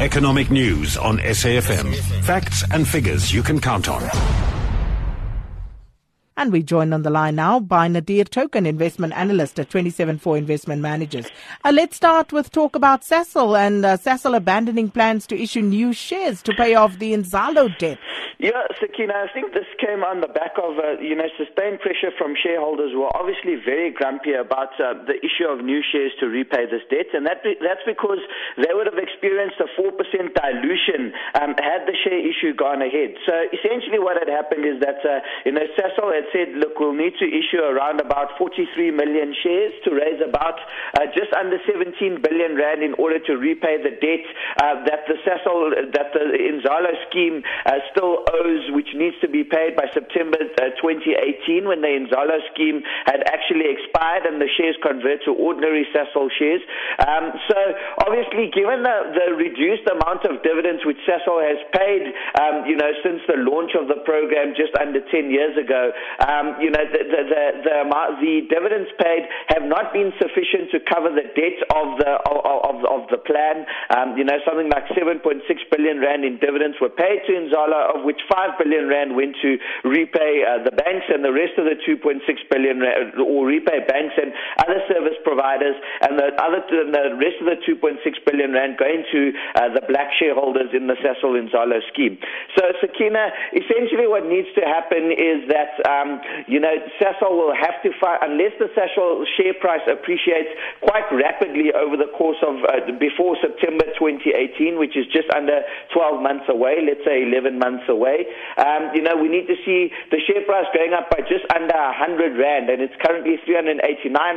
Economic news on SAFM. Facts and figures you can count on. And we join on the line now by Nadir Thokan, investment analyst at 27Four Investment Managers. Uh, let's start with talk about Sasol and uh, Sasol abandoning plans to issue new shares to pay off the Inzalo debt. Yeah, Sakina, I think this came on the back of, uh, you know, sustained pressure from shareholders who are obviously very grumpy about uh, the issue of new shares to repay this debt. And that be, that's because they would have experienced a 4% dilution um, had the share issue gone ahead. So essentially what had happened is that, uh, you know, Sasol had said, look, we'll need to issue around about 43 million shares to raise about uh, just under 17 billion rand in order to repay the debt uh, that the Sasol, that the Inzalo scheme uh, still owes, which needs to be paid by September uh, 2018 when the Inzalo scheme had actually expired and the shares convert to ordinary Sasol shares. Um, so obviously, given the, the reduced amount of dividends which Sasol has paid, um, you know, since the launch of the program just under 10 years ago, um, you know, the, the, the, the, the dividends paid have not been sufficient to cover the debt of the, of, of, of the plan. Um, you know, something like 7.6 billion rand in dividends were paid to Inzalo, of which 5 billion rand went to repay uh, the banks and the rest of the 2.6 billion rand, or repay banks and other service providers and the other, the rest of the 2.6 billion rand going to uh, the black shareholders in the Sasol Inzalo scheme. So, Sakina, essentially what needs to happen is that um, um, you know, Sasol will have to fight, unless the Sasol share price appreciates quite rapidly over the course of uh, before September 2018, which is just under 12 months away, let's say 11 months away. Um, you know, we need to see the share price going up by just under 100 Rand, and it's currently 389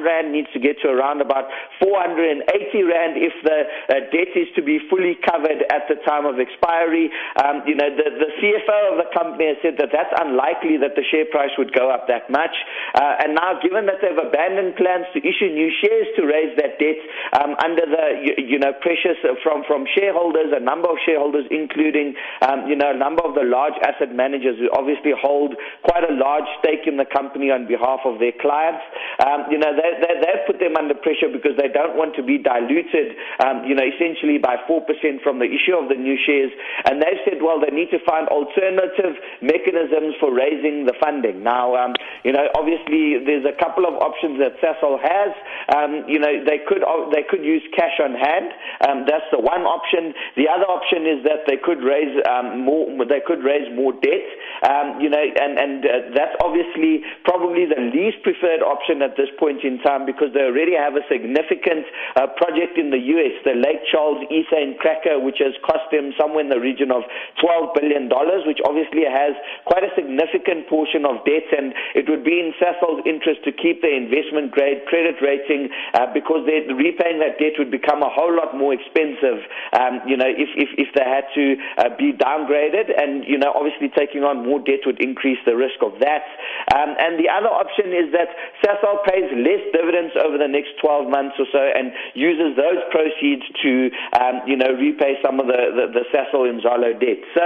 Rand, needs to get to around about 480 Rand if the uh, debt is to be fully covered at the time of expiry. Um, you know, the, the CFO of the company has said that that's unlikely that the share price would go up that much. Uh, and now, given that they've abandoned plans to issue new shares to raise that debt um, under the you, you, know pressures from from shareholders, a number of shareholders, including um, you know a number of the large asset managers who obviously hold quite a large stake in the company on behalf of their clients. Um, you know they, they they've put them under pressure because they don't want to be diluted. Um, you know essentially by four percent from the issue of the new shares, and they've said well they need to find alternative mechanisms for raising the funding. Now, um, you know, obviously there's a couple of options that Sasol has. Um, you know, they could uh, they could use cash on hand. Um, that's the one option. The other option is that they could raise um, more. They could raise more debt. Um, you know, and and uh, that's obviously probably the least preferred option at this point in time because they already have a significant uh, project in the U.S., the Lake Charles ethane cracker, which has cost them somewhere in the region of 12 billion dollars, which obviously has quite a significant portion of debt debt, and it would be in Sasol's interest to keep their investment grade credit rating uh, because repaying that debt would become a whole lot more expensive. Um, you know, if, if if they had to uh, be downgraded, and you know, obviously taking on more debt would increase the risk of that. Um, and the other option is that Sasol pays less dividends over the next 12 months or so, and uses those proceeds to um, you know repay some of the the, the Sasol Inzalo debt. So,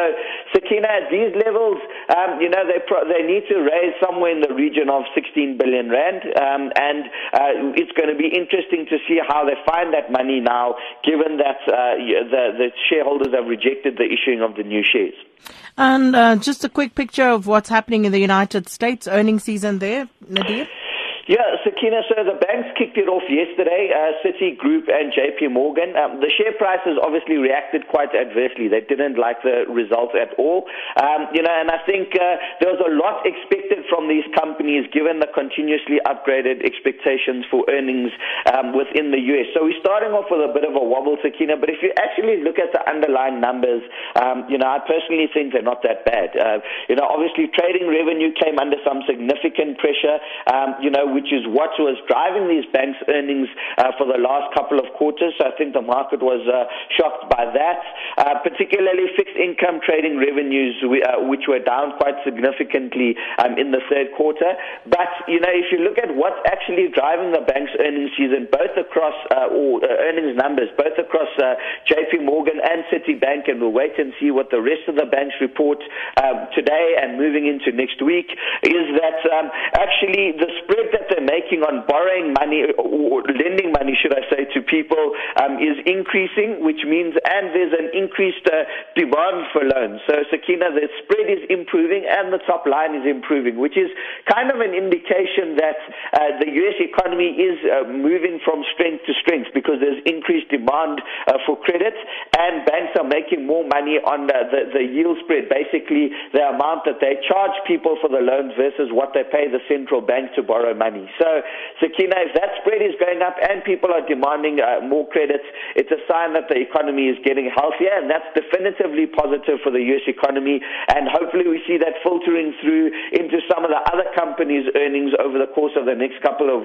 Sakina, at these levels, um, you know, they pro- they need to raise somewhere in the region of 16 billion rand, um, and uh, it's going to be interesting to see how they find that money now, given that uh, the, the shareholders have rejected the issuing of the new shares. And uh, just a quick picture of what's happening in the United States earnings season there, Nadir. Yeah, Sakina, so the banks kicked it off yesterday, uh, Citigroup and JP Morgan. Um, the share prices obviously reacted quite adversely. They didn't like the results at all. Um, you know, and I think uh, there was a lot expected from these companies given the continuously upgraded expectations for earnings um, within the US. So we're starting off with a bit of a wobble, Sakina, but if you actually look at the underlying numbers, um, you know, I personally think they're not that bad. Uh, you know, obviously trading revenue came under some significant pressure. Um, you know, which is what was driving these banks' earnings uh, for the last couple of quarters. So I think the market was uh, shocked by that, uh, particularly fixed income trading revenues, uh, which were down quite significantly um, in the third quarter. But, you know, if you look at what's actually driving the bank's earnings season, both across, uh, or uh, earnings numbers, both across JP Morgan and Citibank, and we'll wait and see what the rest of the banks report um, today and moving into next week, is that um, actually the spread that that they're making on borrowing money or lending money, should I say, to people um, is increasing, which means, and there's an increased uh, demand for loans. So, Sakina, the spread is improving and the top line is improving, which is kind of an indication that uh, the U.S. economy is uh, moving from strength to strength because there's increased demand uh, for credit and banks are making more money on the, the, yield spread, basically the amount that they charge people for the loans versus what they pay the central bank to borrow money. So, Sakina, if that spread is going up and people are demanding uh, more credits, it's a sign that the economy is getting healthier, and that's definitively positive for the U.S. economy. And hopefully, we see that filtering through into some of the other companies' earnings over the course of the next couple of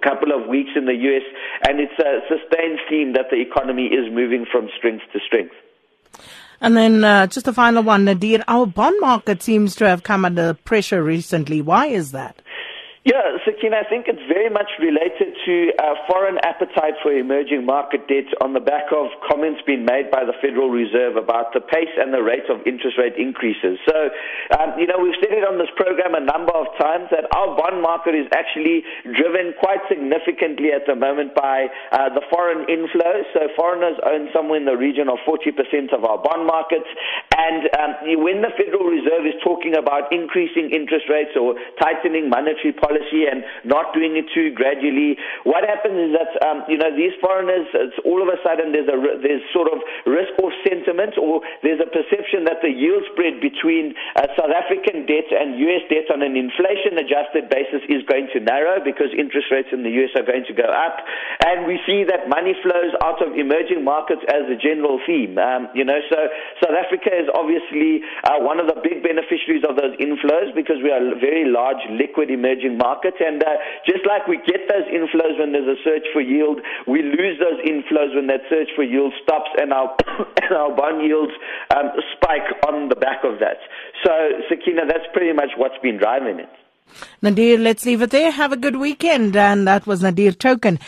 couple of weeks in the U.S. And it's a sustained theme that the economy is moving from strength to strength. And then uh, just a final one, Nadir. Our bond market seems to have come under pressure recently. Why is that? Yeah, Sakina, I think it's very much related to uh, foreign appetite for emerging market debt on the back of comments being made by the Federal Reserve about the pace and the rate of interest rate increases. So, um, you know, we've said it on this program a number of times that our bond market is actually driven quite significantly at the moment by uh, the foreign inflow. So, foreigners own somewhere in the region of 40% of our bond markets. And um, when the Federal Reserve is talking about increasing interest rates or tightening monetary policy, and not doing it too gradually. What happens is that um, you know these foreigners, all of a sudden there's a there's sort of risk-off sentiment, or there's a perception that the yield spread between uh, South African debt and U.S. debt on an inflation-adjusted basis is going to narrow because interest rates in the U.S. are going to go up, and we see that money flows out of emerging markets as a general theme. Um, you know, so South Africa is obviously uh, one of the big beneficiaries of those inflows because we are very large liquid emerging markets. And uh, just like we get those inflows when there's a search for yield, we lose those inflows when that search for yield stops and our, and our bond yields um, spike on the back of that. So, Sakina, that's pretty much what's been driving it. Nadir, let's leave it there. Have a good weekend. And that was Nadir Thokan.